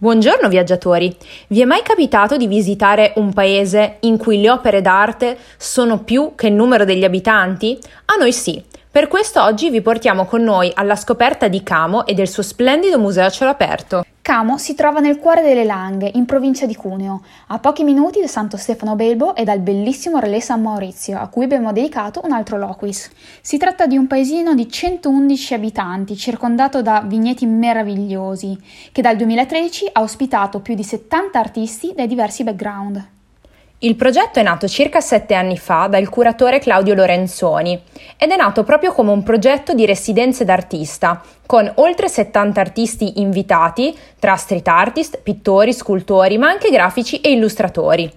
Buongiorno viaggiatori! Vi è mai capitato di visitare un paese in cui le opere d'arte sono più che il numero degli abitanti? A noi sì. Per questo oggi vi portiamo con noi alla scoperta di Camo e del suo splendido museo a cielo aperto. Camo si trova nel cuore delle Langhe, in provincia di Cuneo, a pochi minuti da Santo Stefano Belbo e dal bellissimo Relais San Maurizio, a cui abbiamo dedicato un altro loquis. Si tratta di un paesino di 111 abitanti, circondato da vigneti meravigliosi, che dal 2013 ha ospitato più di 70 artisti dai diversi background. Il progetto è nato circa sette anni fa dal curatore Claudio Lorenzoni ed è nato proprio come un progetto di residenze d'artista, con oltre 70 artisti invitati, tra street artist, pittori, scultori, ma anche grafici e illustratori.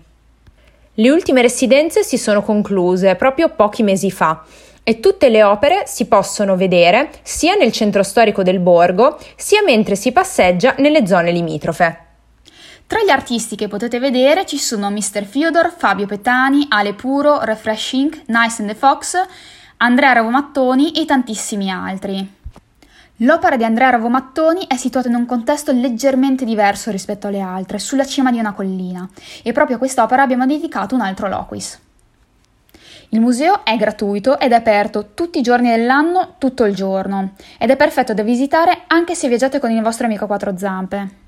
Le ultime residenze si sono concluse proprio pochi mesi fa e tutte le opere si possono vedere sia nel centro storico del borgo, sia mentre si passeggia nelle zone limitrofe. Tra gli artisti che potete vedere ci sono Mr. Fyodor, Fabio Petani, Ale Puro, Refreshing, Nice and the Fox, Andrea Ravomattoni e tantissimi altri. L'opera di Andrea Ravomattoni è situata in un contesto leggermente diverso rispetto alle altre, sulla cima di una collina, e proprio a quest'opera abbiamo dedicato un altro loquis. Il museo è gratuito ed è aperto tutti i giorni dell'anno, tutto il giorno, ed è perfetto da visitare anche se viaggiate con il vostro amico a quattro zampe.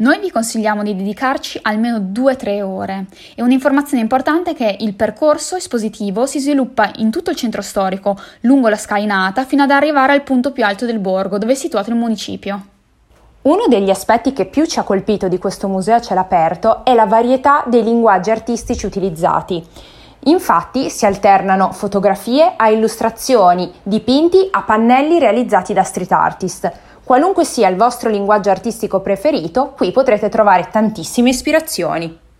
Noi vi consigliamo di dedicarci almeno 2-3 ore e un'informazione importante è che il percorso espositivo si sviluppa in tutto il centro storico, lungo la scalinata, fino ad arrivare al punto più alto del borgo, dove è situato il municipio. Uno degli aspetti che più ci ha colpito di questo museo a cielo aperto è la varietà dei linguaggi artistici utilizzati. Infatti si alternano fotografie a illustrazioni, dipinti a pannelli realizzati da street artist. Qualunque sia il vostro linguaggio artistico preferito, qui potrete trovare tantissime ispirazioni.